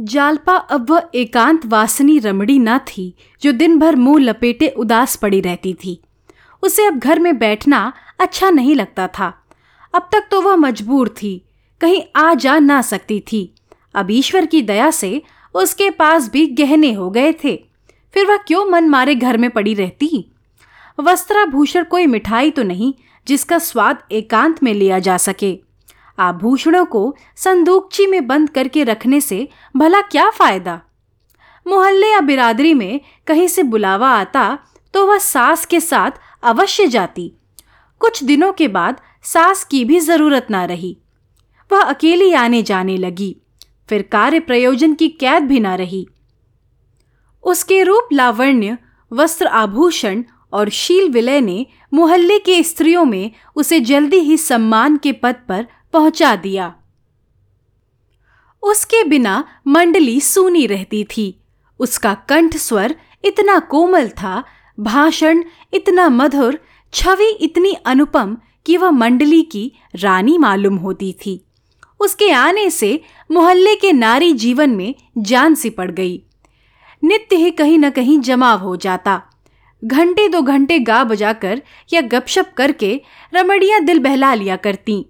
जालपा अब वह एकांत वासनी रमड़ी न थी, जो दिन भर मुँह लपेटे उदास पड़ी रहती थी। उसे अब घर में बैठना अच्छा नहीं लगता था। अब तक तो वह मजबूर थी, कहीं आ जा ना सकती थी। अब ईश्वर की दया से उसके पास भी गहने हो गए थे। फिर वह क्यों मन मारे घर में पड़ी रहती? वस्त्राभूषण कोई मिठाई तो नहीं जिसका स्वाद एकांत में लिया जा सके। आभूषणों को संदूकची में बंद करके रखने से भला क्या फ़ायदा? मोहल्ले या बिरादरी में कहीं से बुलावा आता तो वह सास के साथ अवश्य जाती। कुछ दिनों के बाद सास की भी ज़रूरत ना रही। वह अकेली आने जाने लगी। फिर कार्य प्रयोजन की कैद भी ना रही। उसके रूप लावण्य, वस्त्र आभूषण और शील विलय ने मोहल्ले के स्त्रियों में उसे जल्दी ही सम्मान के पद पर पहुँचा दिया। उसके बिना मंडली सूनी रहती थी। उसका कंठ स्वर इतना कोमल था, भाषण इतना मधुर, छवि इतनी अनुपम कि वह मंडली की रानी मालूम होती थी। उसके आने से मोहल्ले के नारी जीवन में जान सी पड़ गई। नित्य ही कहीं न कहीं जमाव हो जाता। घंटे दो घंटे गा बजाकर या गपशप करके रमड़ियाँ दिल बहला लिया करती।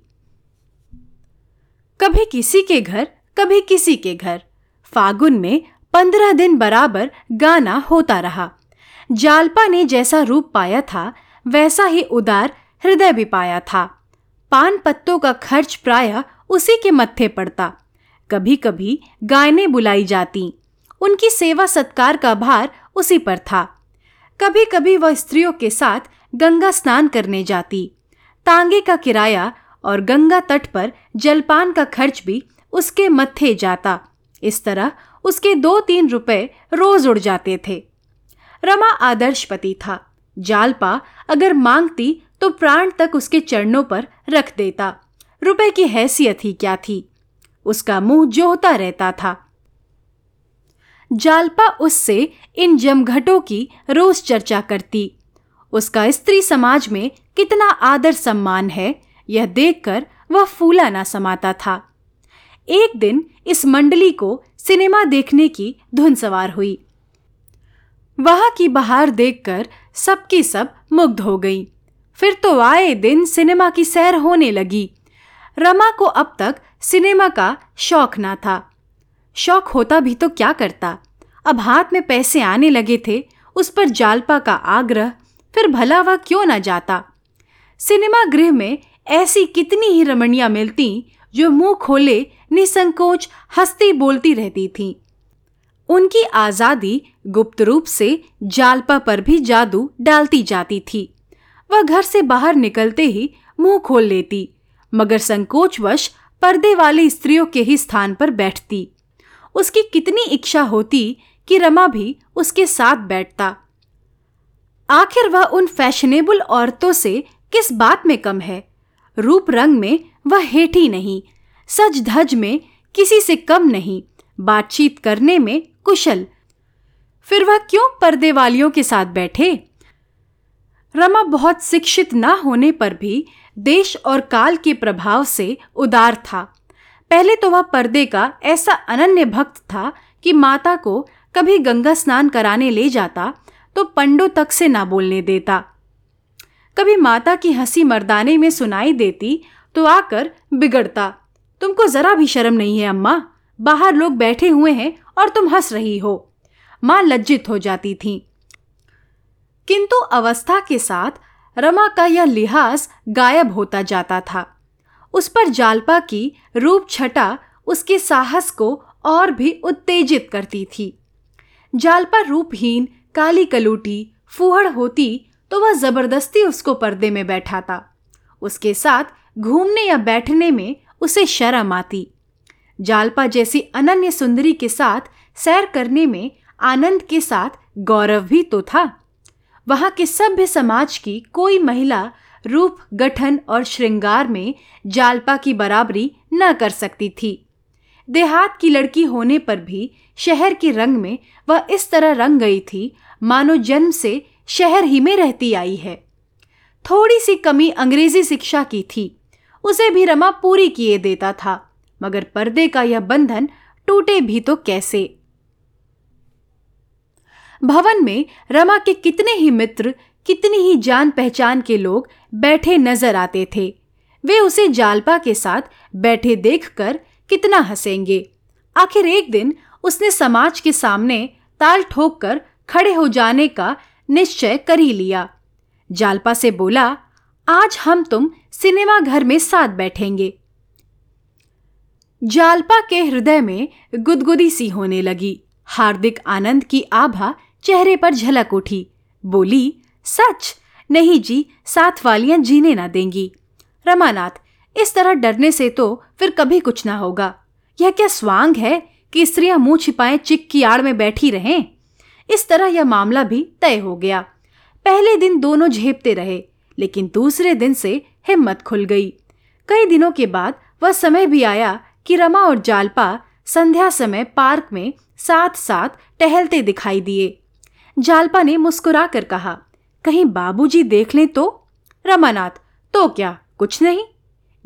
कभी किसी के घर, कभी किसी के घर। फागुन में पंद्रह दिन बराबर गाना होता रहा। जालपा ने जैसा रूप पाया था, वैसा ही उदार हृदय भी पाया था। पान पत्तों का खर्च प्राय उसी के मत्थे पड़ता। कभी कभी गायने बुलाई जाती। उनकी सेवा सत्कार का भार उसी पर था। कभी कभी वह स्त्रियों के साथ गंगा स्नान करने जाती। तांगे का किराया और गंगा तट पर जलपान का खर्च भी उसके मत्थे जाता। इस तरह उसके दो तीन रुपए रोज उड़ जाते थे। रमा आदर्श पति था। जालपा अगर मांगती तो प्राण तक उसके चरणों पर रख देता। रुपए की हैसियत ही क्या थी? उसका मुँह जोहता रहता था। जालपा उससे इन जमघटों की रोज चर्चा करती। उसका स्त्री समाज में कितना आदर सम्मान है यह देखकर वह फूला ना समाता था। एक दिन इस मंडली को सिनेमा देखने की धुन सवार हुई। वहाँ की बहार देखकर सबकी सब मुग्ध हो गई। फिर तो आए दिन सिनेमा की सैर होने लगी। रमा को अब तक सिनेमा का शौक ना था। शौक होता भी तो क्या करता? अब हाथ में पैसे आने लगे थे, उस पर जालपा का आग्रह, फिर भला वह क्यों ना जाता? सिनेमा गृह में ऐसी कितनी ही रमणियाँ मिलती जो मुँह खोले, निसंकोच, हंसती बोलती रहती थीं। उनकी आज़ादी गुप्त रूप से जालपा पर भी जादू डालती जाती थी। वह घर से बाहर निकलते ही मुँह खोल लेती, मगर संकोचवश पर्दे वाली स्त्रियों के ही स्थान पर बैठती। उसकी कितनी इच्छा होती कि रमा भी उसके साथ बैठता। आखिर वह उन फैशनेबल औरतों से किस बात में कम है? रूप रंग में वह हेठी नहीं, सज धज में किसी से कम नहीं, बातचीत करने में कुशल। फिर वह क्यों पर्दे वालियों के साथ बैठे? रमा बहुत शिक्षित न होने पर भी देश और काल के प्रभाव से उदार था। पहले तो वह पर्दे का ऐसा अनन्य भक्त था कि माता को कभी गंगा स्नान कराने ले जाता तो पंडों तक से ना बोलने देता। कभी माता की हँसी मर्दाने में सुनाई देती तो आकर बिगड़ता। तुमको जरा भी शर्म नहीं है, अम्मा। बाहर लोग बैठे हुए हैं और तुम हंस रही हो। माँ लज्जित हो जाती थी। किंतु अवस्था के साथ रमा का यह लिहाज गायब होता जाता था। उस पर जालपा की रूप छटा उसके साहस को और भी उत्तेजित करती थी। जालपा रूपहीन, काली कलूटी, फूहड़ होती तो वह ज़बरदस्ती उसको पर्दे में बैठाता। उसके साथ घूमने या बैठने में उसे शर्म आती। जालपा जैसी अनन्य सुंदरी के साथ सैर करने में आनंद के साथ गौरव भी तो था। वहाँ के सभ्य समाज की कोई महिला रूप, गठन और श्रृंगार में जालपा की बराबरी न कर सकती थी। देहात की लड़की होने पर भी शहर के रंग में वह इस तरह रंग गई थी, मानो जन्म से शहर ही में रहती आई है। थोड़ी सी कमी अंग्रेज़ी शिक्षा की थी। उसे भी रमा पूरी किए देता था, मगर पर्दे का यह बंधन टूटे भी तो कैसे? भवन में रमा के कितने ही मित्र, कितनी ही जान पहचान के लोग बैठे नज़र आते थे। वे उसे जालपा के साथ बैठे देखकर कितना हंसेंगे। आखिर एक दिन उसने समाज के सामने ताल ठोक कर खड़े हो जाने का निश्चय कर ही लिया। जालपा से बोला, आज हम तुम सिनेमा घर में साथ बैठेंगे। जालपा के हृदय में गुदगुदी सी होने लगी। हार्दिक आनंद की आभा चेहरे पर झलक उठी। बोली, सच? नहीं जी, साथ वालियाँ जीने ना देंगी। रमानाथ, इस तरह डरने से तो फिर कभी कुछ ना होगा। यह क्या स्वांग है कि स्त्रियाँ मुँह छिपाए चिक की आड़ में बैठी रहें? इस तरह यह मामला भी तय हो गया। पहले दिन दोनों झेपते रहे, लेकिन दूसरे दिन से हिम्मत खुल गई। कई दिनों के बाद वह समय भी आया कि रमा और जालपा संध्या समय पार्क में साथ साथ टहलते दिखाई दिए। जालपा ने मुस्कुरा कर कहा, कहीं बाबूजी देख लें तो? रमानाथ तो क्या? कुछ नहीं?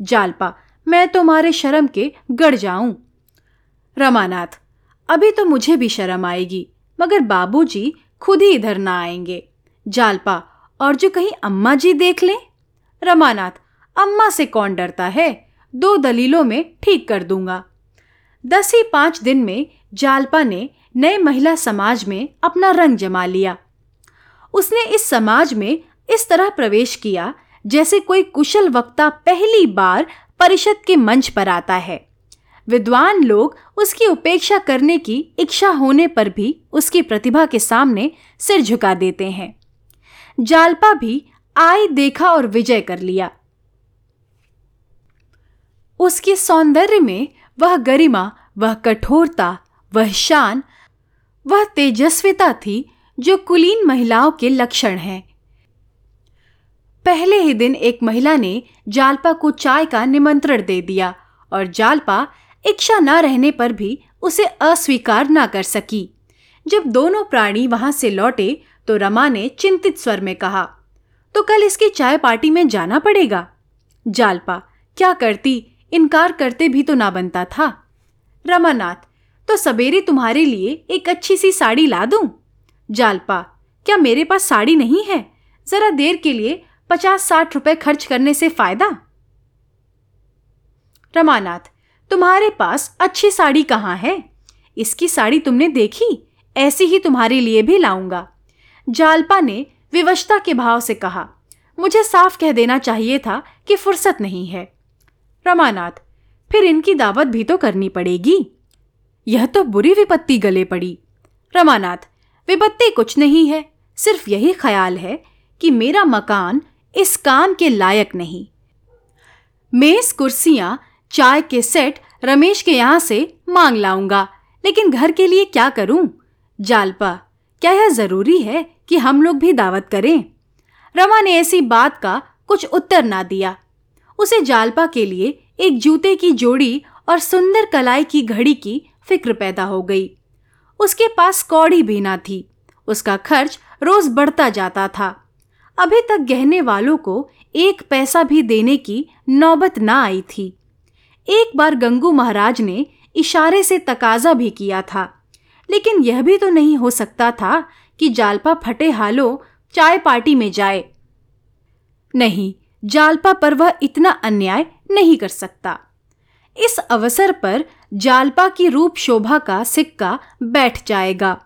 जालपा, मैं तुम्हारे शर्म के गड़ जाऊँ। रमानाथ, अभी तो मुझे भी शर्म आएगी। मगर बाबूजी खुद ही इधर ना आएँगे। जालपा, और जो कहीं अम्मा जी देख लें? रमानाथ, अम्मा से कौन डरता है? दो दलीलों में ठीक कर दूँगा। दस ही पाँच दिन में जालपा ने नए महिला समाज में अपना रंग जमा लिया। उसने इस समाज में इस तरह प्रवेश किया जैसे कोई कुशल वक्ता पहली बार परिषद के मंच पर आता है। विद्वान लोग उसकी उपेक्षा करने की इच्छा होने पर भी उसकी प्रतिभा के सामने सिर झुका देते हैं। जालपा भी आय देखा और विजय कर लिया। उसके सौंदर्य में वह गरिमा, वह कठोरता, वह शान, वह तेजस्विता थी जो कुलीन महिलाओं के लक्षण हैं। पहले ही दिन एक महिला ने जालपा को चाय का निमंत्रण दे दिया और जालपा इच्छा न रहने पर भी उसे अस्वीकार न कर सकी। जब दोनों प्राणी वहाँ से लौटे तो रमा ने चिंतित स्वर में कहा तो कल इसकी चाय पार्टी में जाना पड़ेगा? जालपा, क्या करती? इनकार करते भी तो ना बनता था। रमानाथ तो सवेरे तुम्हारे लिए एक अच्छी सी साड़ी ला दूँ? जालपा, क्या मेरे पास साड़ी नहीं है? जरा देर के लिए पचास साठ रुपए खर्च करने से फ़ायदा? रमानाथ तुम्हारे पास अच्छी साड़ी कहाँ है? इसकी साड़ी तुमने देखी? ऐसी ही तुम्हारे लिए भी लाऊँगा। जालपा ने विवशता के भाव से कहा, मुझे साफ़ कह देना चाहिए था कि फुर्सत नहीं है। रमानाथ, फिर इनकी दावत भी तो करनी पड़ेगी। यह तो बुरी विपत्ति गले पड़ी। रमानाथ, विपत्ति कुछ नहीं है, सिर्फ़ यही ख्याल है कि मेरा मकान इस काम के लायक नहीं। मेज कुर्सियाँ चाय के सेट रमेश के यहाँ से मांग लाऊँगा। लेकिन घर के लिए क्या करूँ? जालपा, क्या यह ज़रूरी है कि हम लोग भी दावत करें? रमा ने ऐसी बात का कुछ उत्तर ना दिया। उसे जालपा के लिए एक जूते की जोड़ी और सुंदर कलाई की घड़ी की फ़िक्र पैदा हो गई। उसके पास कौड़ी भी ना थी। उसका खर्च रोज बढ़ता जाता था। अभी तक गहने वालों को एक पैसा भी देने की नौबत ना आई थी। एक बार गंगू महाराज ने इशारे से तकाजा भी किया था। लेकिन यह भी तो नहीं हो सकता था कि जालपा फटे हालो चाय पार्टी में जाए। नहीं, जालपा पर वह इतना अन्याय नहीं कर सकता। इस अवसर पर जालपा की रूप शोभा का सिक्का बैठ जाएगा।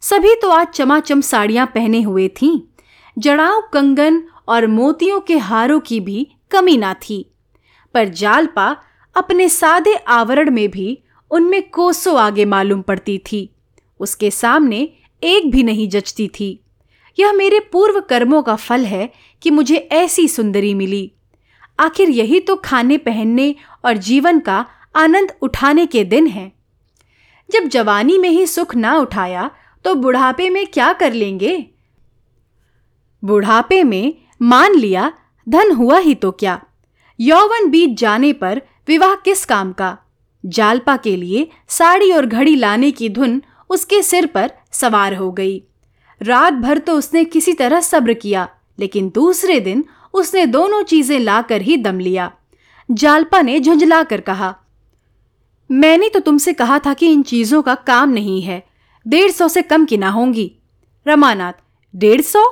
सभी तो आज चमाचम साड़ियाँ पहने हुए थीं। जड़ाव कंगन और मोतियों के हारों की भी कमी ना थी। पर जालपा अपने सादे आवरण में भी उनमें कोसों आगे मालूम पड़ती थी। उसके सामने एक भी नहीं जचती थी। यह मेरे पूर्व कर्मों का फल है कि मुझे ऐसी सुंदरी मिली। आखिर यही तो खाने पहनने और जीवन का आनंद उठाने के दिन हैं। जब जवानी में ही सुख ना उठाया तो बुढ़ापे में क्या कर लेंगे? बुढ़ापे में मान लिया, धन हुआ ही तो क्या। यौवन बीत जाने पर विवाह किस काम का? जालपा के लिए साड़ी और घड़ी लाने की धुन उसके सिर पर सवार हो गई। रात भर तो उसने किसी तरह सब्र किया, लेकिन दूसरे दिन उसने दोनों चीज़ें लाकर ही दम लिया। जालपा ने झुंझला कर कहा, मैंने तो तुमसे कहा था कि इन चीज़ों का काम नहीं है। डेढ़ सौ से कम की ना होंगी। रमानाथ, डेढ़ सौ?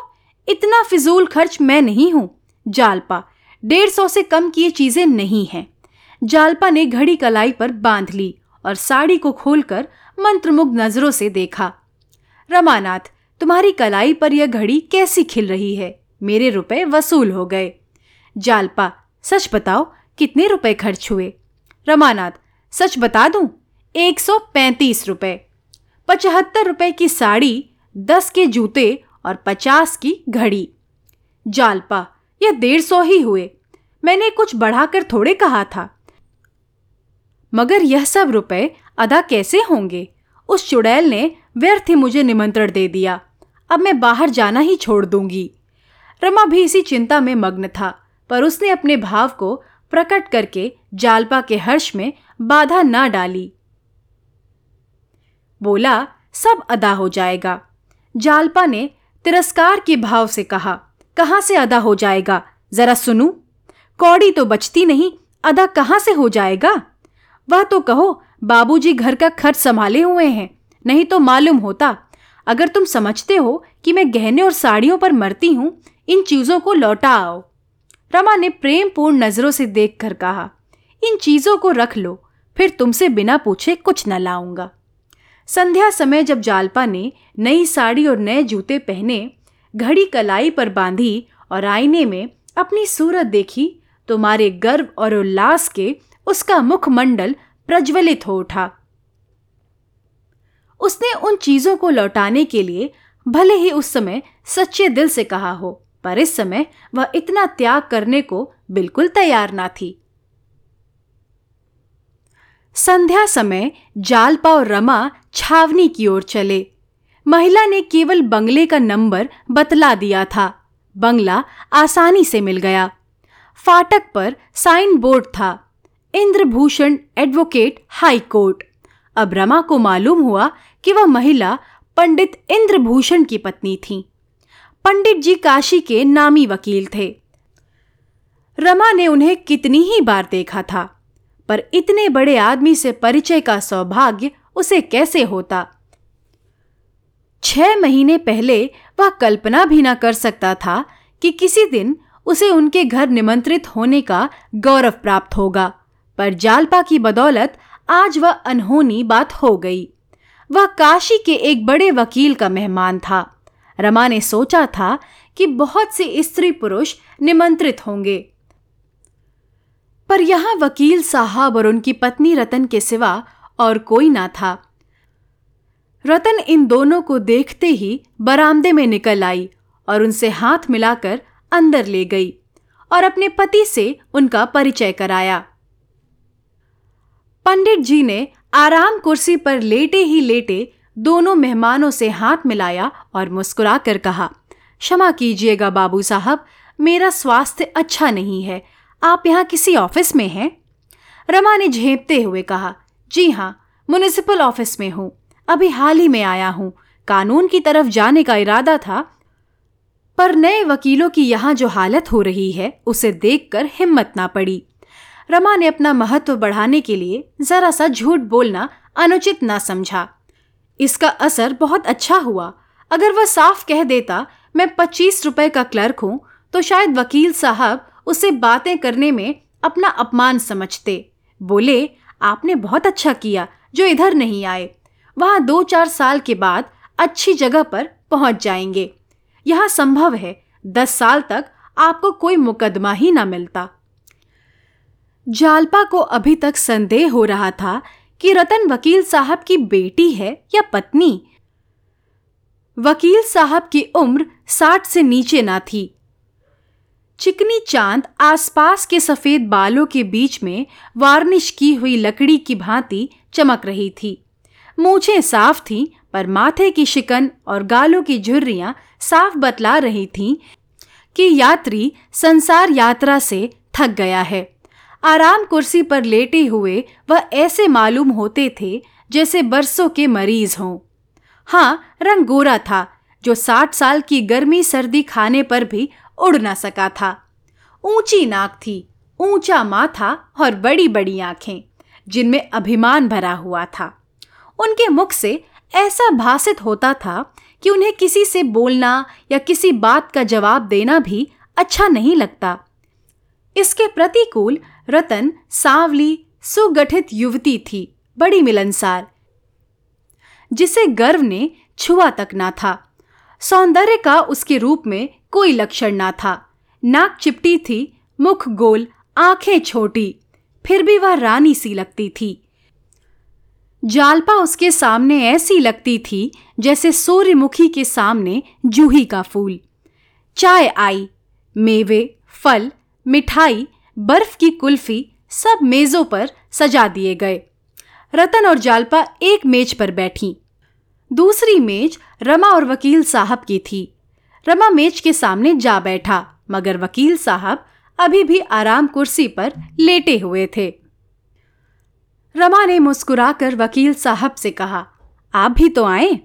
इतना फिजूल खर्च मैं नहीं हूँ। जालपा, डेढ़ सौ से कम की ये चीज़ें नहीं हैं। जालपा ने घड़ी कलाई पर बाँध ली और साड़ी को खोलकर मंत्रमुग्ध नज़रों से देखा। रमानाथ, तुम्हारी कलाई पर यह घड़ी कैसी खिल रही है? मेरे रुपए वसूल हो गए। जालपा, सच बताओ, कितने रुपए खर्च हुए? रमानाथ, सच बता दूँ, एक सौ पैंतीस रुपए। पचहत्तर रुपए की साड़ी, दस के जूते और पचास की घड़ी। जालपा, यह डेढ़ सौ ही हुए। मैंने कुछ बढ़ाकर थोड़े कहा था। मगर यह सब रुपए अदा कैसे होंगे? उस चुड़ैल ने व्यर्थ ही मुझे निमंत्रण दे दिया। अब मैं बाहर जाना ही छोड़ दूँगी। रमा भी इसी चिंता में मग्न था, पर उसने अपने भाव को प्रकट करके जालपा के हर्ष में बाधा ना डाली। बोला, सब अदा हो जाएगा। जालपा ने तिरस्कार के भाव से कहा, कहाँ से अदा हो जाएगा? जरा सुनू। कौड़ी तो बचती नहीं, अदा कहाँ से हो जाएगा? वह तो कहो, बाबूजी घर का खर्च संभाले हुए हैं। नहीं तो मालूम होता। अगर तुम समझते हो कि मैं गहने और साड़ियों पर मरती हूँ, इन चीज़ों को लौटा आओ। रमा ने प्रेमपूर्ण नज़रों से देख कर कहा, इन चीज़ों को रख लो, फिर तुमसे बिना पूछे कुछ न लाऊँगा। संध्या समय जब जालपा ने नई साड़ी और नए जूते पहने, घड़ी कलाई पर बांधी और आईने में अपनी सूरत देखी तो मारे गर्व और उल्लास के उसका मुखमंडल प्रज्वलित हो उठा। उसने उन चीज़ों को लौटाने के लिए भले ही उस समय सच्चे दिल से कहा हो, पर इस समय वह इतना त्याग करने को बिल्कुल तैयार ना थी। संध्या समय जालपा और रमा छावनी की ओर चले। महिला ने केवल बंगले का नंबर बतला दिया था। बंगला आसानी से मिल गया। फाटक पर साइन बोर्ड था। Indrabhushan advocate high court. अब रमा को मालूम हुआ कि वह महिला पंडित इंद्रभूषण की पत्नी थी। पंडित जी काशी के नामी वकील थे। रमा ने उन्हें कितनी ही बार देखा था, पर इतने बड़े आदमी से परिचय का सौभाग्य उसे कैसे होता? छह महीने पहले वह कल्पना भी ना कर सकता था कि किसी दिन उसे उनके घर निमंत्रित होने का गौरव प्राप्त होगा। पर जालपा की बदौलत आज वह अनहोनी बात हो गई। वह काशी के एक बड़े वकील का मेहमान था। रमा ने सोचा था कि बहुत से स्त्री पुरुष निमंत्रित होंगे। पर यहाँ वकील साहब और उनकी पत्नी रतन के सिवा और कोई ना था। रतन इन दोनों को देखते ही बरामदे में निकल आई और उनसे हाथ मिलाकर अंदर ले गई और अपने पति से उनका परिचय कराया। पंडित जी ने आराम कुर्सी पर लेटे ही लेटे दोनों मेहमानों से हाथ मिलाया और मुस्कुरा कर कहा, क्षमा कीजिएगा बाबू साहब, मेरा स्वास्थ्य अच्छा नहीं है। आप यहाँ किसी ऑफ़िस में हैं? रमा ने झेपते हुए कहा, जी हाँ म्यूनिसिपल ऑफ़िस में हूँ। अभी हाल ही में आया हूँ। कानून की तरफ़ जाने का इरादा था, पर नए वकीलों की यहाँ जो हालत हो रही है, उसे देखकर हिम्मत ना पड़ी। रमा ने अपना महत्व बढ़ाने के लिए जरा सा झूठ बोलना अनुचित ना समझा। इसका असर बहुत अच्छा हुआ। अगर वह साफ़ कह देता, मैं पच्चीस रुपए का क्लर्क हूँ तो शायद वकील साहब उसे बातें करने में अपना अपमान समझते। बोले, आपने बहुत अच्छा किया, जो इधर नहीं आए। वहाँ दो चार साल के बाद अच्छी जगह पर पहुँच जाएँगे। यह संभव है, दस साल तक आपको कोई मुकदमा ही ना मिलता। जालपा को अभी तक संदेह हो रहा था कि रतन वकील साहब की बेटी है या पत्नी। वकील साहब की उम्र साठ से नीचे ना थी। चिकनी चाँद आसपास के सफ़ेद बालों के बीच में वार्निश की हुई लकड़ी की भांति चमक रही थी। मूछें साफ़ थीं, पर माथे की शिकन और गालों की झुर्रियाँ साफ़ बतला रही थीं कि यात्री संसार यात्रा से थक गया है। आराम कुर्सी पर लेटे हुए वह ऐसे मालूम होते थे जैसे बरसों के मरीज़ हों। हाँ रंग गोरा था, जो साठ साल की गर्मी सर्दी खाने पर भी उड़ ना सका था। ऊँची नाक थी, ऊँचा माथा और बड़ी बड़ी आँखें, जिनमें अभिमान भरा हुआ था। उनके मुख से ऐसा भाषित होता था कि उन्हें किसी से बोलना या किसी बात का जवाब देना भी अच्छा नहीं लगता। इसके प्रतिकूल रतन सांवली सुगठित युवती थी, बड़ी मिलनसार, जिसे गर्व ने छुआ तक ना था। सौंदर्य का उसके रूप में कोई लक्षण ना था। नाक चिपटी थी, मुख गोल, आँखें छोटी, फिर भी वह रानी सी लगती थी। जालपा उसके सामने ऐसी लगती थी, जैसे सूर्यमुखी के सामने जूही का फूल। चाय आई, मेवे, फल, मिठाई बर्फ़ की कुल्फी सब मेजों पर सजा दिए गए। रतन और जालपा एक मेज पर बैठी। दूसरी मेज रमा और वकील साहब की थी। रमा मेज के सामने जा बैठा, मगर वकील साहब अभी भी आराम कुर्सी पर लेटे हुए थे। रमा ने मुस्कुराकर वकील साहब से कहा, आप भी तो आए?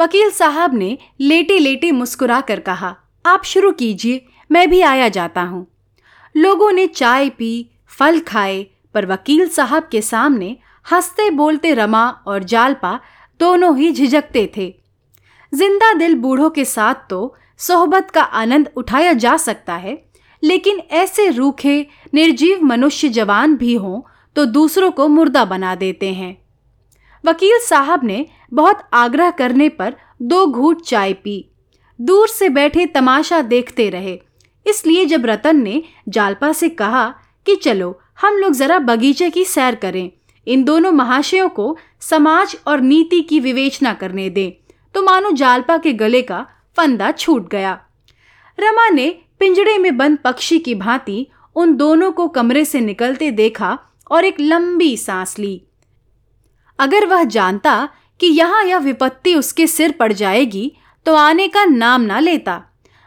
वकील साहब ने लेटे लेटे मुस्कुराकर कहा, आप शुरू कीजिए, मैं भी आया जाता हूँ। लोगों ने चाय पी, फल खाए, पर वकील साहब के सामने हँसते बोलते रमा और जालपा दोनों ही झिझकते थे। ज़िंदा दिल बूढ़ों के साथ तो सोहबत का आनंद उठाया जा सकता है, लेकिन ऐसे रूखे, निर्जीव मनुष्य जवान भी हों तो दूसरों को मुर्दा बना देते हैं। वकील साहब ने बहुत आग्रह करने पर दो घूट चाय पी। दूर से बैठे तमाशा देखते रहे। इसलिए जब रतन ने जालपा से कहा कि चलो, हम लोग जरा बगीचे की सैर करें। इन दोनों महाशयों को समाज और नीति की विवेचना करने दें। तो मानो जालपा के गले का फंदा छूट गया। रमा ने पिंजड़े में बंद पक्षी की भांति उन दोनों को कमरे से निकलते देखा और एक लंबी सांस ली। अगर वह जानता कि यहाँ यह विपत्ति उसके सिर पड़ जाएगी तो आने का नाम ना लेता।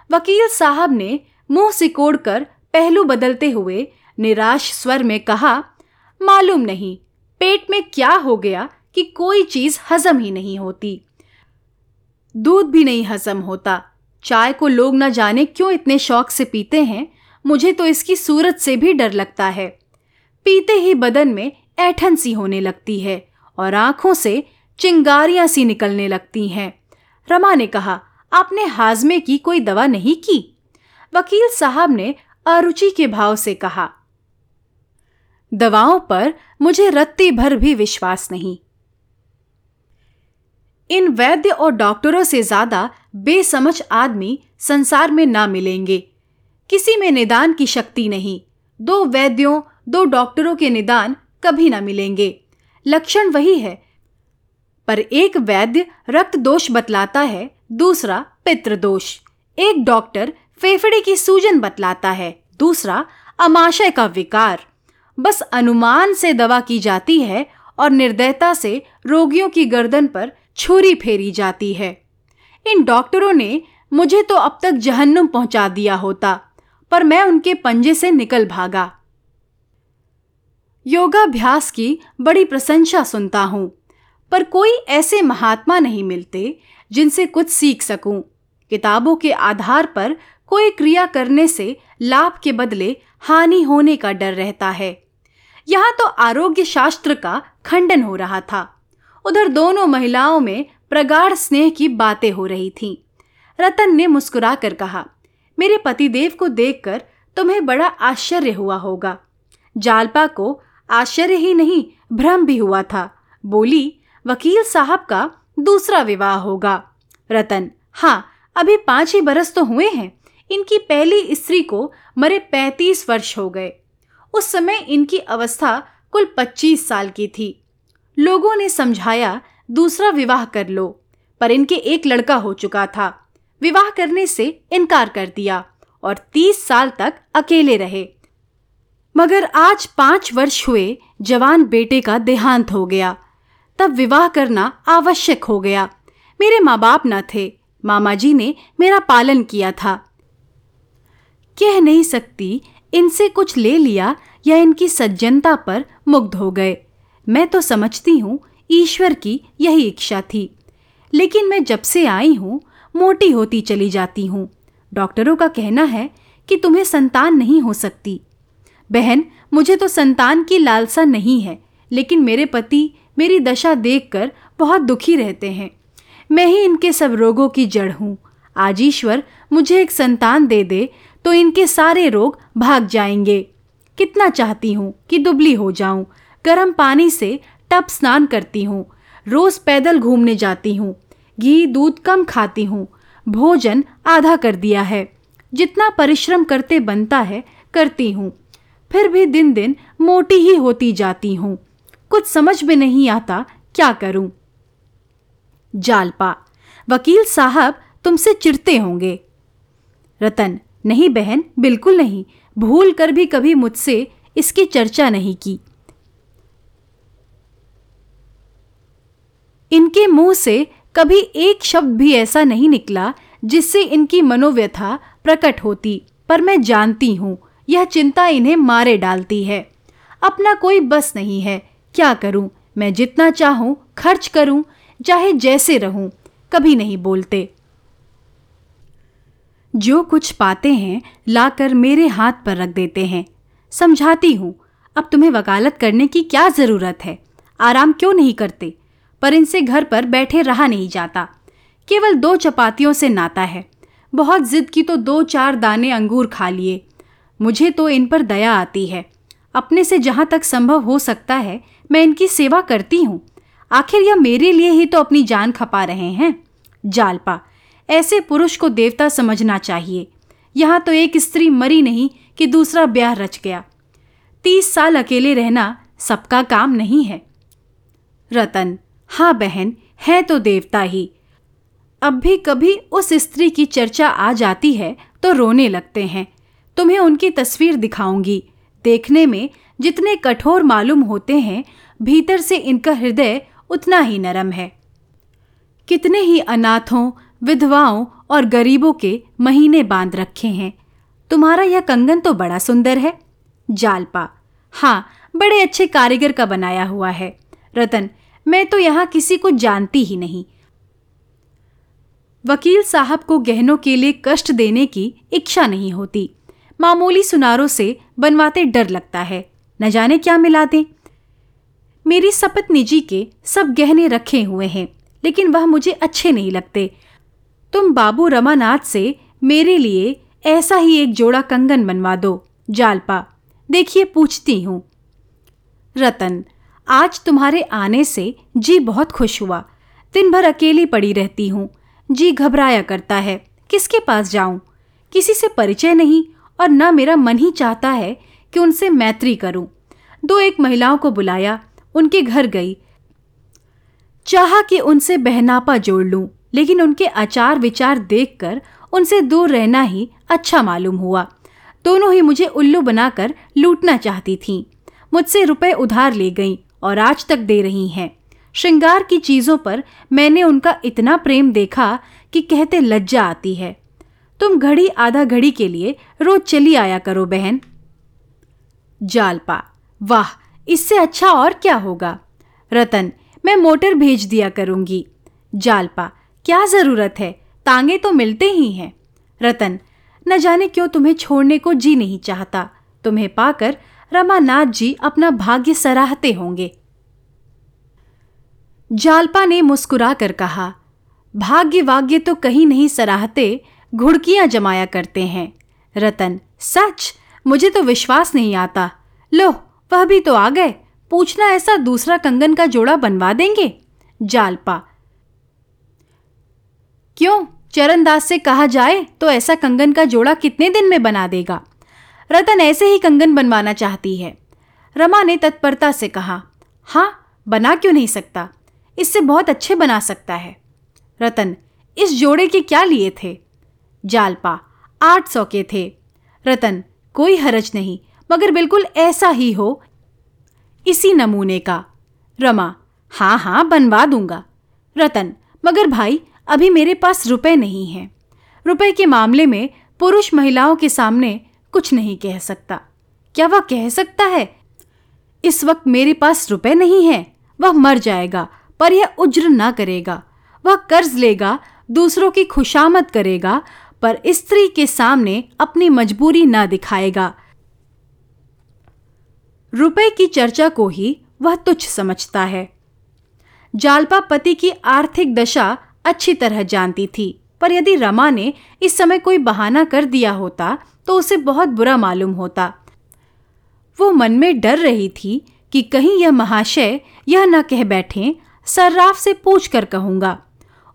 वकील साहब ने मुँह सिकोड़कर पहलू बदलते हुए निराश स्वर में कहा, मालूम नहीं, पेट में क्या हो गया कि कोई चीज़ हजम ही नहीं होती। दूध भी नहीं हजम होता। चाय को लोग न जाने क्यों इतने शौक से पीते हैं? मुझे तो इसकी सूरत से भी डर लगता है। पीते ही बदन में ऐठन सी होने लगती है और आँखों से चिंगारियाँ सी निकलने लगती हैं। रमा ने कहा, आपने हाजमे की कोई दवा नहीं की? वकील साहब ने अरुचि के भाव से कहा, दवाओं पर मुझे रत्ती भर भी विश्वास नहीं। इन वैद्य और डॉक्टरों से ज़्यादा बेसमझ आदमी संसार में ना मिलेंगे। किसी में निदान की शक्ति नहीं। दो वैद्यों, दो डॉक्टरों के निदान कभी ना मिलेंगे। लक्षण वही है। पर एक वैद्य रक्त दोष बतलाता है, दूसरा पितृदोष। एक डॉक्टर फेफड़े की सूजन बतलाता है। दूसरा, अमाशय का विकार। बस अनुमान से दवा की जाती है और निर्दयता से रोगियों की गर्दन पर छुरी फेरी जाती है। इन डॉक्टरों ने मुझे तो अब तक जहन्नुम पहुँचा दिया होता, पर मैं उनके पंजे से निकल भागा। योगाभ्यास की बड़ी प्रशंसा सुनता हूँ, पर कोई ऐसे महात्मा नहीं मिलते जिनसे कुछ सीख सकूँ। किताबों के आधार पर कोई क्रिया करने से लाभ के बदले हानि होने का डर रहता है। यहाँ तो आरोग्य शास्त्र का खंडन हो रहा था। उधर दोनों महिलाओं में प्रगाढ़ स्नेह की बातें हो रही थीं। रतन ने मुस्कुराकर कहा, मेरे पतिदेव को देखकर तुम्हें बड़ा आश्चर्य हुआ होगा। जालपा को आश्चर्य ही नहीं, भ्रम भी हुआ था। बोली, वकील साहब का दूसरा विवाह होगा। रतन हाँ अभी पाँच ही बरस तो हुए हैं। इनकी पहली स्त्री को मरे पैंतीस वर्ष हो गए। उस समय इनकी अवस्था कुल पच्चीस साल की थी। लोगों ने समझाया, दूसरा विवाह कर लो। पर इनके एक लड़का हो चुका था। विवाह करने से इनकार कर दिया और तीस साल तक अकेले रहे। मगर आज पाँच वर्ष हुए, जवान बेटे का देहांत हो गया। तब विवाह करना आवश्यक हो गया। मेरे माँ बाप न थे। मामा जी ने मेरा पालन किया था। कह नहीं सकती, इनसे कुछ ले लिया या इनकी सज्जनता पर मुग्ध हो गए। मैं तो समझती हूँ, ईश्वर की यही इच्छा थी। लेकिन मैं जब से आई हूँ, मोटी होती चली जाती हूँ। डॉक्टरों का कहना है कि तुम्हें संतान नहीं हो सकती। बहन, मुझे तो संतान की लालसा नहीं है, लेकिन मेरे पति मेरी दशा देखकर बहुत दुखी रहते हैं। मैं ही इनके सब रोगों की जड़ हूँ। आज ईश्वर मुझे एक संतान दे दे तो इनके सारे रोग भाग जाएँगे। कितना चाहती हूँ कि दुबली हो जाऊँ। गर्म पानी से टप स्नान करती हूँ। रोज पैदल घूमने जाती हूँ। घी, दूध कम खाती हूँ। भोजन आधा कर दिया है। जितना परिश्रम करते बनता है, करती हूँ। फिर भी दिन दिन मोटी ही होती जाती हूँ। कुछ समझ में नहीं आता क्या करूँ। जालपा, वकील साहब तुमसे चिढ़ते होंगे। रतन नहीं बहन, बिल्कुल नहीं। भूल कर भी कभी मुझसे इसकी चर्चा नहीं की। इनके मुँह से कभी एक शब्द भी ऐसा नहीं निकला जिससे इनकी मनोव्यथा प्रकट होती, पर मैं जानती हूँ, यह चिंता इन्हें मारे डालती है। अपना कोई बस नहीं है, क्या करूँ? मैं जितना चाहूँ, खर्च करूँ, चाहे जैसे रहूँ, कभी नहीं बोलते। जो कुछ पाते हैं, लाकर मेरे हाथ पर रख देते हैं। समझाती हूँ, अब तुम्हें वकालत करने की क्या ज़रूरत है? आराम क्यों नहीं करते? पर इनसे घर पर बैठे रहा नहीं जाता। केवल दो चपातियों से नाता है। बहुत जिद की तो दो चार दाने अंगूर खा लिए। मुझे तो इन पर दया आती है। अपने से जहाँ तक संभव हो सकता है, मैं इनकी सेवा करती हूँ। आखिर यह मेरे लिए ही तो अपनी जान खपा रहे हैं। जालपा ऐसे पुरुष को देवता समझना चाहिए। यहाँ तो एक स्त्री मरी नहीं कि दूसरा ब्याह रच गया। तीस साल अकेले रहना सबका काम नहीं है। रतन हाँ बहन, है तो देवता ही। अब भी कभी उस स्त्री की चर्चा आ जाती है तो रोने लगते हैं। तुम्हें उनकी तस्वीर दिखाऊँगी। देखने में जितने कठोर मालूम होते हैं, भीतर से इनका हृदय उतना ही नरम है। कितने ही अनाथों विधवाओं और गरीबों के महीने बाँध रखे हैं। तुम्हारा यह कंगन तो बड़ा सुंदर है। जालपा हाँ बड़े अच्छे कारीगर का बनाया हुआ है। रतन, मैं तो यहाँ किसी को जानती ही नहीं। वकील साहब को गहनों के लिए कष्ट देने की इच्छा नहीं होती। मामूली सुनारों से बनवाते डर लगता है। न जाने क्या मिला दें। मेरी सपत निजी के सब गहने रखे हुए हैं, लेकिन वह मुझे अच्छे नहीं लगते। तुम बाबू रमानाथ से मेरे लिए ऐसा ही एक जोड़ा कंगन बनवा दो, जालपा। देखिए, पूछती हूँ। रतन, आज तुम्हारे आने से जी बहुत खुश हुआ। दिन भर अकेली पड़ी रहती हूँ। जी घबराया करता है। किसके पास जाऊँ? किसी से परिचय नहीं और न मेरा मन ही चाहता है कि उनसे मैत्री करूँ। दो एक महिलाओं को बुलाया, उनके घर गई। चाहा कि उनसे बहनापा जोड़ लूँ। लेकिन उनके आचार विचार देखकर उनसे दूर रहना ही अच्छा मालूम हुआ। दोनों ही मुझे उल्लू बनाकर लूटना चाहती थीं। मुझसे रुपए उधार ले गईं और आज तक दे रही हैं। श्रृंगार की चीज़ों पर मैंने उनका इतना प्रेम देखा कि कहते लज्जा आती है। तुम घड़ी आधा घड़ी के लिए रोज चली आया करो बहन। जालपा, वाह, इससे अच्छा और क्या होगा? रतन, मैं मोटर भेज दिया करूँगी। जालपा क्या ज़रूरत है? तांगे तो मिलते ही हैं। रतन, न जाने क्यों तुम्हें छोड़ने को जी नहीं चाहता। तुम्हें पाकर रमानाथ जी अपना भाग्य सराहते होंगे। जालपा ने मुस्कुरा कर कहा, भाग्य वाग्य तो कहीं नहीं सराहते, घुड़कियाँ जमाया करते हैं। रतन, सच? मुझे तो विश्वास नहीं आता। लो, वह भी तो आ गए। पूछना ऐसा दूसरा कंगन का जोड़ा बनवा देंगे? जालपा क्यों? चरणदास से कहा जाए तो ऐसा कंगन का जोड़ा कितने दिन में बना देगा? रतन ऐसे ही कंगन बनवाना चाहती है। रमा ने तत्परता से कहा हाँ बना क्यों नहीं सकता? इससे बहुत अच्छे बना सकता है। रतन, इस जोड़े के क्या लिए थे? जालपा, आठ सौ के थे। रतन, कोई हरज नहीं, मगर बिल्कुल ऐसा ही हो। इसी नमूने का। रमा हाँ हाँ बनवा दूँगा। रतन, मगर भाई अभी मेरे पास रुपए नहीं हैं। रुपए के मामले में पुरुष महिलाओं के सामने कुछ नहीं कह सकता। क्या वह कह सकता है? इस वक्त मेरे पास रुपए नहीं है। वह मर जाएगा, पर यह उज्र ना करेगा। वह कर्ज लेगा, दूसरों की खुशामद करेगा, पर स्त्री के सामने अपनी मजबूरी ना दिखाएगा। रुपए की चर्चा को ही वह तुच्छ समझता है। जालपा पति की आर्थिक दशा अच्छी तरह जानती थी, पर यदि रमा ने इस समय कोई बहाना कर दिया होता तो उसे बहुत बुरा मालूम होता। वो मन में डर रही थी कि कहीं यह महाशय यह न कह बैठे, सर्राफ से पूछ कर कहूँगा।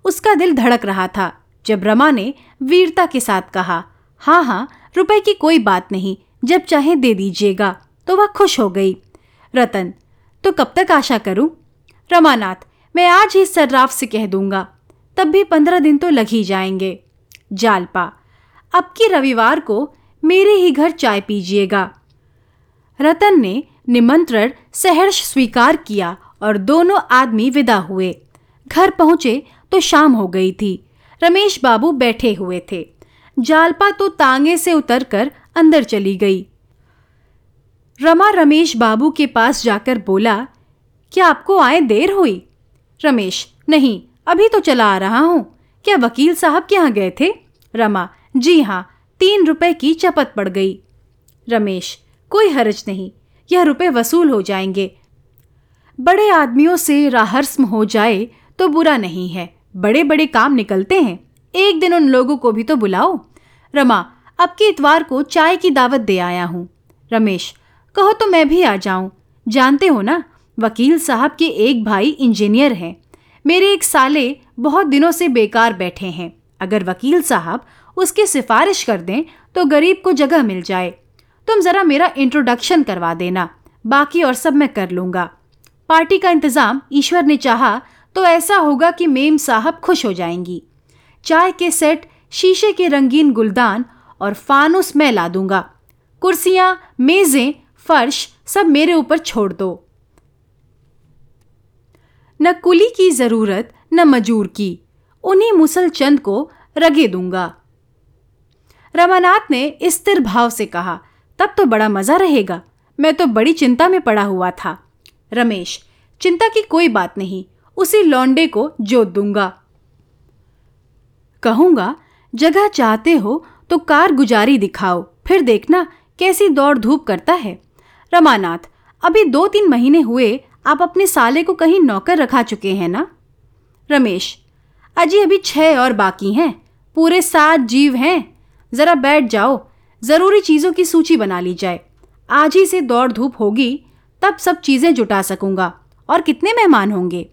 उसका दिल धड़क रहा था, जब रमा ने वीरता के साथ कहा हाँ हाँ रुपए की कोई बात नहीं, जब चाहे दे दीजिएगा। तो वह खुश हो गई। रतन तो कब तक आशा करूँ? रमानाथ, मैं आज ही सर्राफ से कह दूँगा। तब भी पंद्रह दिन तो लग ही जाएँगे। जालपा, अब की रविवार को मेरे ही घर चाय पीजिएगा। रतन ने निमंत्रण सहर्ष स्वीकार किया और दोनों आदमी विदा हुए। घर पहुँचे तो शाम हो गई थी। रमेश बाबू बैठे हुए थे। जालपा तो तांगे से उतरकर अंदर चली गई। रमा रमेश बाबू के पास जाकर बोला, क्या आपको आए देर हुई? रमेश, नहीं अभी तो चला आ रहा हूँ। क्या वकील साहब के यहाँ गए थे? रमा, जी हाँ तीन रुपए की चपत पड़ गई। रमेश, कोई हर्ज नहीं, यह रुपए वसूल हो जाएँगे। बड़े आदमियों से राहर्स्म हो जाए तो बुरा नहीं है बड़े बड़े काम निकलते हैं। एक दिन उन लोगों को भी तो बुलाओ। रमा, अब के इतवार को चाय की दावत दे आया हूँ। रमेश, कहो तो मैं भी आ जाऊँ। जानते हो ना, वकील साहब के एक भाई इंजीनियर हैं। मेरे एक साले बहुत दिनों से बेकार बैठे हैं। अगर वकील साहब उसकी सिफारिश कर दें तो गरीब को जगह मिल जाए। तुम ज़रा मेरा इंट्रोडक्शन करवा देना। बाकी और सब मैं कर लूँगा। पार्टी का इंतज़ाम ईश्वर ने चाहा तो ऐसा होगा कि मेम साहब खुश हो जाएँगी। चाय के सेट, शीशे के रंगीन गुलदान और फानुस मैं ला दूँगा। कुर्सियाँ, मेजें, फर्श सब मेरे ऊपर छोड़ दो। न कुली की ज़रूरत, न मजूर की। उन्हीं मुसलचंद को रगे दूँगा। रमानाथ ने स्थिर भाव से कहा, तब तो बड़ा मज़ा रहेगा। मैं तो बड़ी चिंता में पड़ा हुआ था। रमेश, चिंता की कोई बात नहीं, उसी लौंडे को जोत दूँगा। कहूँगा, जगह चाहते हो तो कार गुजारी दिखाओ, फिर देखना कैसी दौड़ धूप करता है। रमानाथ, अभी दो तीन महीने हुए आप अपने साले को कहीं नौकर रखा चुके हैं ना? रमेश, अजी अभी छह और बाकी हैं। पूरे सात जीव हैं। ज़रा बैठ जाओ। ज़रूरी चीज़ों की सूची बना ली जाए। आज ही से दौड़ धूप होगी, तब सब चीज़ें जुटा सकूँगा। और कितने मेहमान होंगे?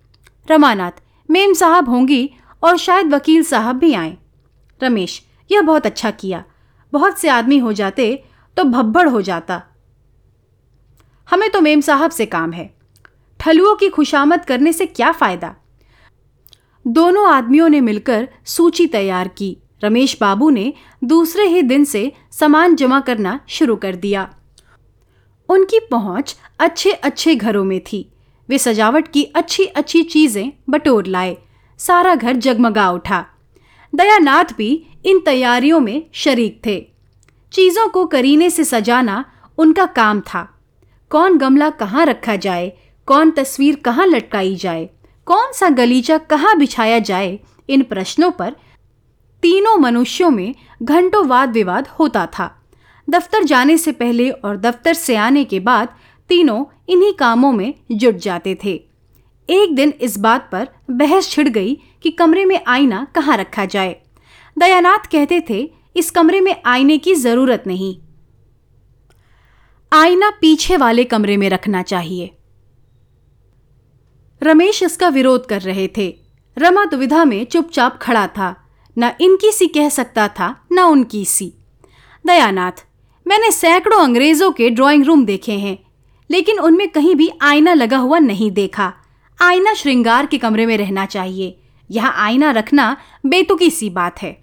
रमानाथ, मेम साहब होंगी और शायद वकील साहब भी आए। रमेश, यह बहुत अच्छा किया। बहुत से आदमी हो जाते तो भब्बड़ हो जाता। हमें तो मेम साहब से काम है। ठलुओं की खुशामद करने से क्या फ़ायदा? दोनों आदमियों ने मिलकर सूची तैयार की। रमेश बाबू ने दूसरे ही दिन से सामान जमा करना शुरू कर दिया। उनकी पहुँच अच्छे अच्छे घरों में थी। वे सजावट की अच्छी अच्छी चीज़ें बटोर लाए। सारा घर जगमगा उठा। दयानाथ भी इन तैयारियों में शरीक थे। चीज़ों को करीने से सजाना उनका काम था। कौन गमला कहाँ रखा जाए? कौन तस्वीर कहाँ लटकाई जाए? कौन सा गलीचा कहाँ बिछाया जाए? इन प्रश्नों पर तीनों मनुष्यों में घंटों वाद विवाद होता था। दफ्तर जाने से पहले और दफ्तर से आने के बाद तीनों इन्हीं कामों में जुट जाते थे। एक दिन इस बात पर बहस छिड़ गई कि कमरे में आईना कहाँ रखा जाए। दयानाथ कहते थे, इस कमरे में आईने की ज़रूरत नहीं। आईना पीछे वाले कमरे में रखना चाहिए। रमेश इसका विरोध कर रहे थे। रमा दुविधा में चुपचाप खड़ा था। न इनकी सी कह सकता था, न उनकी सी। दयानाथ, मैंने सैकड़ों अंग्रेज़ों के ड्राइंग रूम देखे हैं, लेकिन उनमें कहीं भी आईना लगा हुआ नहीं देखा। आईना श्रृंगार के कमरे में रहना चाहिए। यहाँ आईना रखना बेतुकी सी बात है।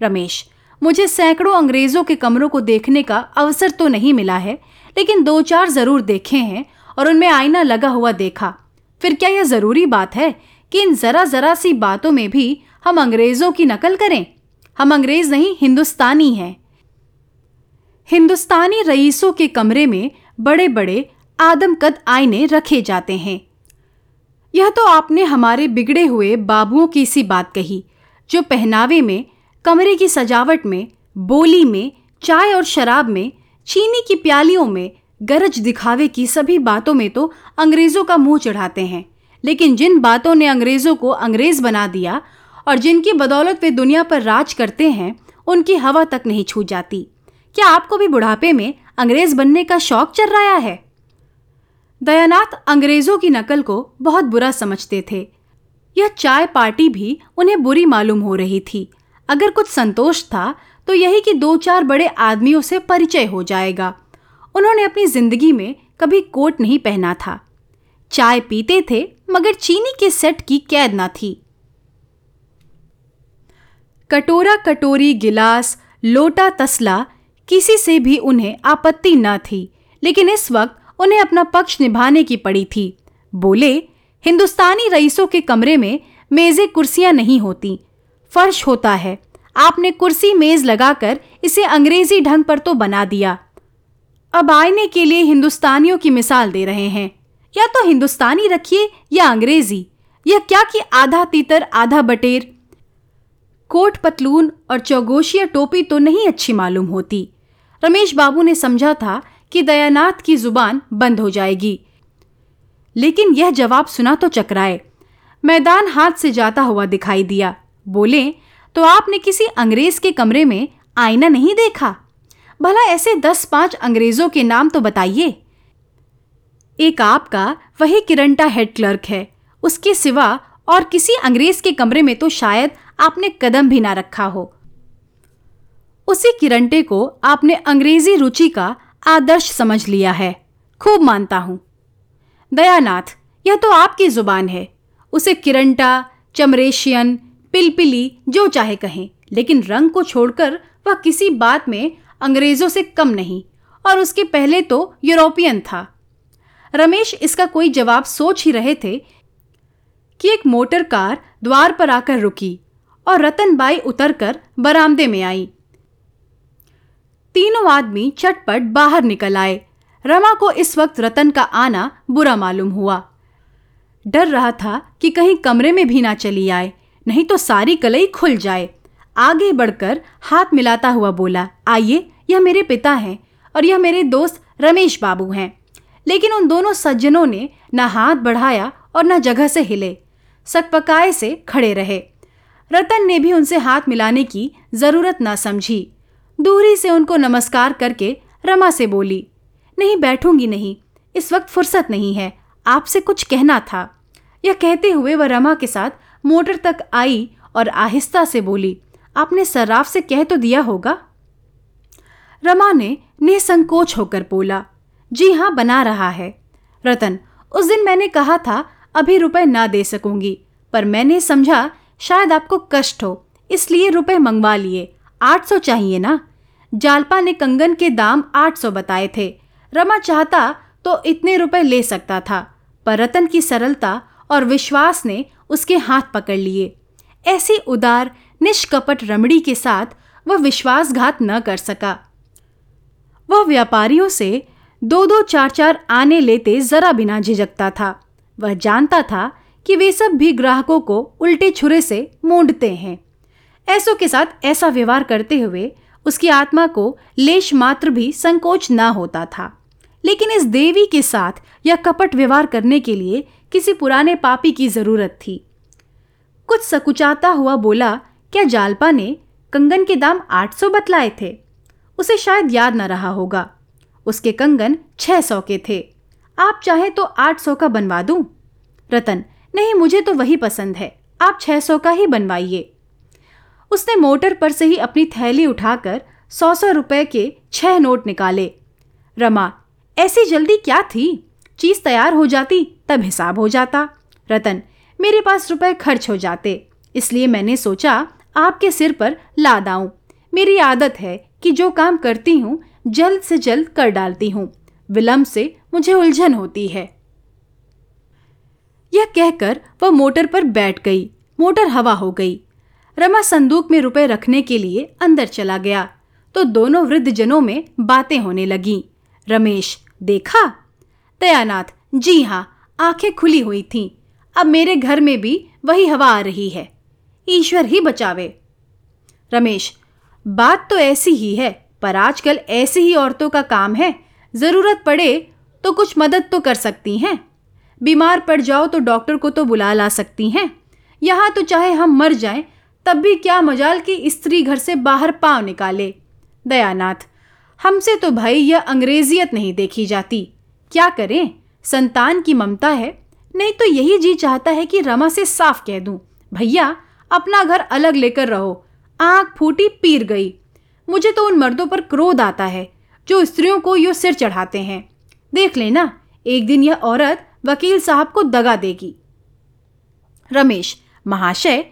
रमेश, मुझे सैकड़ों अंग्रेज़ों के कमरों को देखने का अवसर तो नहीं मिला है, लेकिन दो चार ज़रूर देखे हैं और उनमें आईना लगा हुआ देखा। फिर क्या यह ज़रूरी बात है कि इन जरा जरा सी बातों में भी हम अंग्रेज़ों की नकल करें? हम अंग्रेज़ नहीं, हिंदुस्तानी हैं। हिंदुस्तानी रईसों के कमरे में बड़े बड़े आदमकद आईने रखे जाते हैं। यह तो आपने हमारे बिगड़े हुए बाबुओं की सी बात कही, जो पहनावे में, कमरे की सजावट में, बोली में, चाय और शराब में, चीनी की प्यालियों में गरज दिखावे की सभी बातों में तो अंग्रेज़ों का मुँह चढ़ाते हैं। लेकिन जिन बातों ने अंग्रेज़ों को अंग्रेज़ बना दिया और जिनकी बदौलत वे दुनिया पर राज करते हैं, उनकी हवा तक नहीं छू जाती। क्या आपको भी बुढ़ापे में अंग्रेज़ बनने का शौक चल रहा है? दयानाथ अंग्रेज़ों की नकल को बहुत बुरा समझते थे। यह चाय पार्टी भी उन्हें बुरी मालूम हो रही थी। अगर कुछ संतोष था तो यही कि दो चार बड़े आदमियों से परिचय हो जाएगा। उन्होंने अपनी ज़िंदगी में कभी कोट नहीं पहना था। चाय पीते थे, मगर चीनी के सेट की कैद ना थी। कटोरा कटोरी गिलास, लोटा तसला, किसी से भी उन्हें आपत्ति न थी, लेकिन इस वक्त उन्हें अपना पक्ष निभाने की पड़ी थी। बोले, हिंदुस्तानी रईसों के कमरे में मेजें कुर्सियाँ नहीं होती। फर्श होता है। आपने कुर्सी मेज लगाकर इसे अंग्रेज़ी ढंग पर तो बना दिया। अब आईने के लिए हिंदुस्तानियों की मिसाल दे रहे हैं। या तो हिंदुस्तानी रखिए या अंग्रेज़ी। यह क्या कि आधा तीतर, आधा बटेर। कोट, पतलून और चौगोशिया टोपी तो नहीं अच्छी मालूम होती। रमेश बाबू ने समझा था कि दयानाथ की ज़ुबान बंद हो जाएगी। लेकिन यह जवाब सुना तो चकराए। मैदान हाथ से जाता हुआ दिखाई दिया। बोले तो आपने किसी अंग्रेज़ के कमरे में आईना नहीं देखा? भला ऐसे दस पाँच अंग्रेज़ों के नाम तो बताइए। एक आपका वही किरंटा हेड क्लर्क है। उसके सिवा और किसी अंग्रेज़ के कमरे में तो शायद आपने कदम भी ना रखा हो। उसी किरंटे को आपने अंग्रेज़ी रुचि का आदर्श समझ लिया है। खूब मानता हूँ। दयानाथ, यह तो आपकी ज़ुबान है। उसे किरंटा चमरेशियन, पिलपिली, जो चाहे कहें, लेकिन रंग को छोड़कर वह किसी बात में अंग्रेज़ों से कम नहीं, और उसके पहले तो यूरोपियन था। रमेश इसका कोई जवाब सोच ही रहे थे कि एक मोटर कार द्वार पर आकर रुकी और रतनबाई उतरकर बरामदे में आई। तीनों आदमी चटपट बाहर निकल आए। रमा को इस वक्त रतन का आना बुरा मालूम हुआ। डर रहा था कि कहीं कमरे में भी ना चली आए, नहीं तो सारी कलई खुल जाए। आगे बढ़कर हाथ मिलाता हुआ बोला, आइए, यह मेरे पिता हैं और यह मेरे दोस्त रमेश बाबू हैं। लेकिन उन दोनों सज्जनों ने न हाथ बढ़ाया और न जगह से हिले। सकपकाए से खड़े रहे। रतन ने भी उनसे हाथ मिलाने की ज़रूरत न समझी। दूरी से उनको नमस्कार करके रमा से बोली, नहीं बैठूँगी नहीं, इस वक्त फुर्सत नहीं है, आपसे कुछ कहना था। यह कहते हुए वह रमा के साथ मोटर तक आई और आहिस्ता से बोली आपने सर्राफ से कह तो दिया होगा? रमा ने निसंकोच होकर बोला, जी हाँ बना रहा है। रतन, उस दिन मैंने कहा था, अभी रुपए ना दे सकूँगी, पर मैंने समझा, शायद आपको कष्ट हो, इसलिए रुपए मंगवा लिए। आठ सौ चाहिए ना? जालपा ने कंगन के दाम आठ सौ बताए थे। रमा चाहता तो इतने रुपए ले सकता था, पर रतन की सरलता और विश्वास ने उसके हाथ पकड़ लिए। ऐसी उदार निष्कपट रमड़ी के साथ वह विश्वासघात न कर सका। वह व्यापारियों से दो दो चार चार आने लेते जरा बिना झिझकता था। वह जानता था कि वे सब भी ग्राहकों को उल्टे छुरे से मूंढते हैं। ऐसों के साथ ऐसा व्यवहार करते हुए उसकी आत्मा को लेश मात्र भी संकोच न होता था। लेकिन इस देवी के साथ यह कपट व्यवहार करने के लिए किसी पुराने पापी की ज़रूरत थी। कुछ सकुचाता हुआ बोला क्या जालपा ने कंगन के दाम 800 बतलाए थे? उसे शायद याद न रहा होगा। उसके कंगन 600 के थे। आप चाहे तो 800 का बनवा दूँ? रतन, नहीं, मुझे तो वही पसंद है। आप 600 का ही बनवाइए। उसने मोटर पर से ही अपनी थैली उठाकर सौ सौ रुपए के छह नोट निकाले। रमा, ऐसी जल्दी क्या थी? चीज़ तैयार हो जाती, तब हिसाब हो जाता। रतन, मेरे पास रुपए खर्च हो जाते, इसलिए मैंने सोचा आपके सिर पर ला दाऊं मेरी आदत है कि जो काम करती हूँ, जल्द से जल्द कर डालती हूँ। विलंब से मुझे उलझन होती है। यह कहकर वह मोटर पर बैठ गई। मोटर हवा हो गई। रमा संदूक में रुपए रखने के लिए अंदर चला गया। तो दोनों वृद्ध जनों में बातें होने लगी। रमेश, देखा? दयानाथ, जी हाँ आँखें खुली हुई थीं। अब मेरे घर में भी वही हवा आ रही है। ईश्वर ही बचावे। रमेश, बात तो ऐसी ही है, पर आजकल ऐसी ही औरतों का काम है। ज़रूरत पड़े तो कुछ मदद तो कर सकती हैं। बीमार पड़ जाओ तो डॉक्टर को तो बुला ला सकती हैं। यहाँ तो चाहे हम मर जाएँ, तब भी क्या मजाल कि स्त्री घर से बाहर पाँव निकाले। दयानाथ, हमसे तो भाई यह अंग्रेजियत नहीं देखी जाती। क्या करें? संतान की ममता है। नहीं तो यही जी चाहता है कि रमा से साफ़ कह दूँ। भैया अपना घर अलग लेकर रहो। आँख फूटी पीर गई। मुझे तो उन मर्दों पर क्रोध आता है, जो स्त्रियों को यो सिर चढ़ाते हैं। देख लेना, एक दिन यह औरत वकील साहब को दगा देगी। रमेश, महाशय,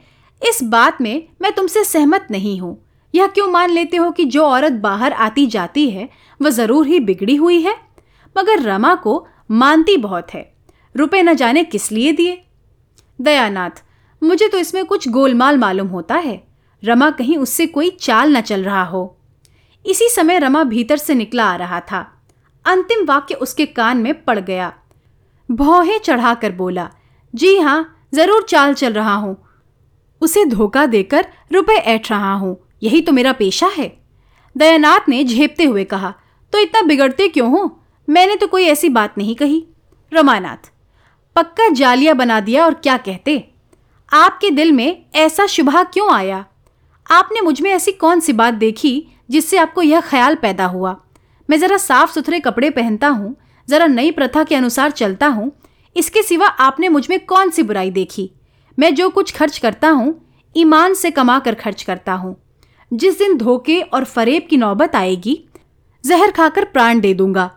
इस बात में मैं तुमसे सहमत नहीं हूँ। यह क्यों मान लेते हो कि जो औरत बाहर आती जाती है, वह ज़रूर ही बिगड़ी हुई है? मगर रमा को मानती बहुत है। रुपए न जाने किस लिए दिए? दयानाथ मुझे तो इसमें कुछ गोलमाल मालूम होता है। रमा कहीं उससे कोई चाल न चल रहा हो। इसी समय रमा भीतर से निकला आ रहा था। अंतिम वाक्य उसके कान में पड़ गया। भौहे चढ़ाकर बोला, जी हाँ ज़रूर चाल चल रहा हूँ। उसे धोखा देकर रुपए ऐठ रहा हूँ। यही तो मेरा पेशा है। दयानाथ ने झेपते हुए कहा तो इतना बिगड़ते क्यों हो? मैंने तो कोई ऐसी बात नहीं कही। रमानाथ, पक्का जालिया बना दिया और क्या कहते? आपके दिल में ऐसा शुभा क्यों आया? आपने मुझमें ऐसी कौन सी बात देखी जिससे आपको यह ख्याल पैदा हुआ? मैं ज़रा साफ़ सुथरे कपड़े पहनता हूँ, ज़रा नई प्रथा के अनुसार चलता हूँ, इसके सिवा आपने मुझमें कौन सी बुराई देखी? मैं जो कुछ खर्च करता हूँ, ईमान से कमा कर खर्च करता हूँ। जिस दिन धोखे और फरेब की नौबत आएगी, जहर खाकर प्राण दे दूँगा।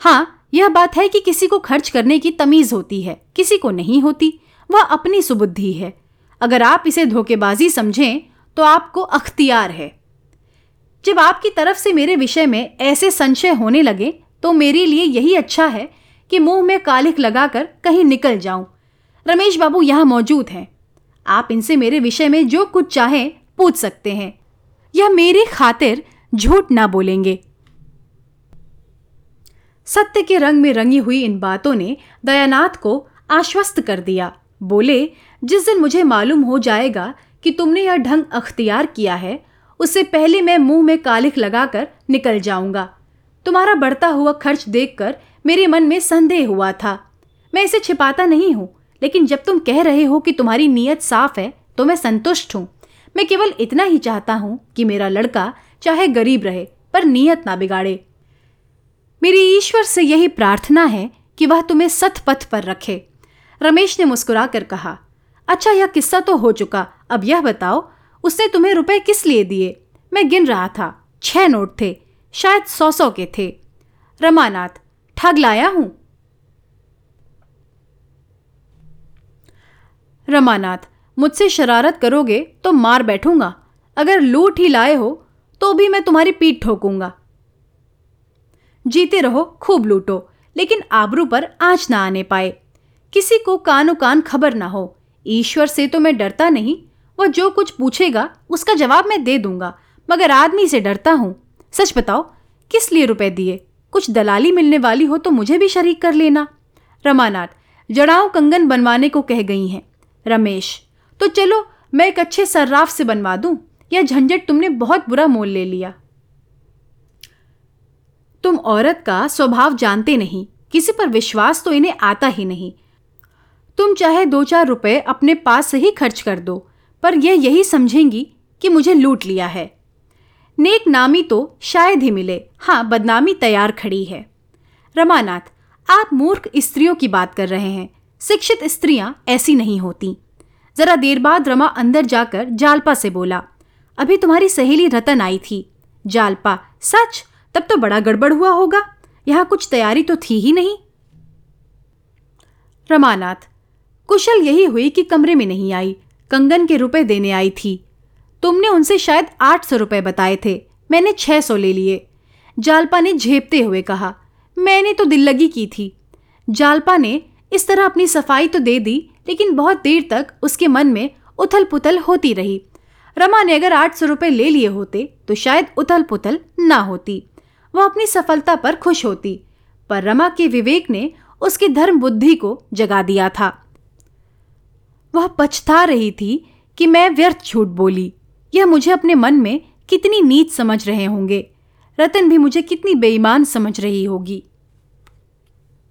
हाँ यह बात है कि किसी को खर्च करने की तमीज होती है, किसी को नहीं होती। वह अपनी सुबुद्धि है। अगर आप इसे धोखेबाजी समझें तो आपको अख्तियार है। जब आपकी तरफ़ से मेरे विषय में ऐसे संशय होने लगे तो मेरे लिए यही अच्छा है कि मुँह में कालिख लगाकर कहीं निकल जाऊँ। रमेश बाबू यहाँ मौजूद हैं। आप इनसे मेरे विषय में जो कुछ चाहें, पूछ सकते हैं। यह मेरी खातिर झूठ ना बोलेंगे। सत्य के रंग में रंगी हुई इन बातों ने दयानाथ को आश्वस्त कर दिया। बोले, जिस दिन मुझे मालूम हो जाएगा कि तुमने यह ढंग अख्तियार किया है, उससे पहले मैं मुँह में कालिख लगाकर निकल जाऊँगा। तुम्हारा बढ़ता हुआ खर्च देखकर मेरे मन में संदेह हुआ था। मैं इसे छिपाता नहीं हूँ, लेकिन जब तुम कह रहे हो कि तुम्हारी नीयत साफ़ है तो मैं संतुष्ट हूँ। मैं केवल इतना ही चाहता हूँ कि मेरा लड़का चाहे गरीब रहे, पर नीयत ना बिगाड़े। मेरी ईश्वर से यही प्रार्थना है कि वह तुम्हें सतपथ पर रखे। रमेश ने मुस्कुराकर कहा अच्छा यह किस्सा तो हो चुका। अब यह बताओ, उसने तुम्हें रुपए किस लिए दिए? मैं गिन रहा था, छह नोट थे, शायद सौ सौ के थे। रमानाथ, ठग लाया हूँ? रमानाथ, मुझसे शरारत करोगे तो मार बैठूँगा। अगर लूट ही लाए हो तो भी मैं तुम्हारी पीठ ठोकूँगा। जीते रहो, खूब लूटो, लेकिन आबरू पर आँच ना आने पाए। किसी को कानो कान खबर ना हो। ईश्वर से तो मैं डरता नहीं। वह जो कुछ पूछेगा, उसका जवाब मैं दे दूँगा, मगर आदमी से डरता हूँ। सच बताओ, किस लिए रुपए दिए? कुछ दलाली मिलने वाली हो तो मुझे भी शरीक कर लेना। रमानाथ जड़ाओं कंगन बनवाने को कह गई हैं। रमेश तो चलो, मैं एक अच्छे सर्राफ से बनवा दूँ? यह झंझट तुमने बहुत बुरा मोल ले लिया। तुम औरत का स्वभाव जानते नहीं। किसी पर विश्वास तो इन्हें आता ही नहीं। तुम चाहे दो चार रुपए अपने पास से ही खर्च कर दो, पर यह यही समझेंगी कि मुझे लूट लिया है। नेक नामी तो शायद ही मिले। हाँ बदनामी तैयार खड़ी है। रमानाथ, आप मूर्ख स्त्रियों की बात कर रहे हैं। शिक्षित स्त्रियाँ ऐसी नहीं होती। जरा देर बाद रमा अंदर जाकर जालपा से बोला, अभी तुम्हारी सहेली रतन आई थी। जालपा, सच? तब तो बड़ा गड़बड़ हुआ होगा। यहाँ कुछ तैयारी तो थी ही नहीं? रमानाथ कुशल यही हुई कि कमरे में नहीं आई। कंगन के रुपए देने आई थी। तुमने उनसे शायद आठ सौ रुपये बताए थे। मैंने छह सौ ले लिए। जालपा ने झेपते हुए कहा, मैंने तो दिल लगी की थी। जालपा ने, इस तरह अपनी सफ़ाई तो दे दी, लेकिन बहुत देर तक उसके मन में उथल पुथल होती रही। रमा ने अगर आठ सौ रुपये ले लिए होते तो शायद उथल पुथल ना होती। वह अपनी सफलता पर खुश होती। पर रमा के विवेक ने उसकी धर्म बुद्धि को जगा दिया था। वह पछता रही थी कि मैं व्यर्थ झूठ बोली। यह मुझे अपने मन में कितनी नीच समझ रहे होंगे। रतन भी मुझे कितनी बेईमान समझ रही होगी।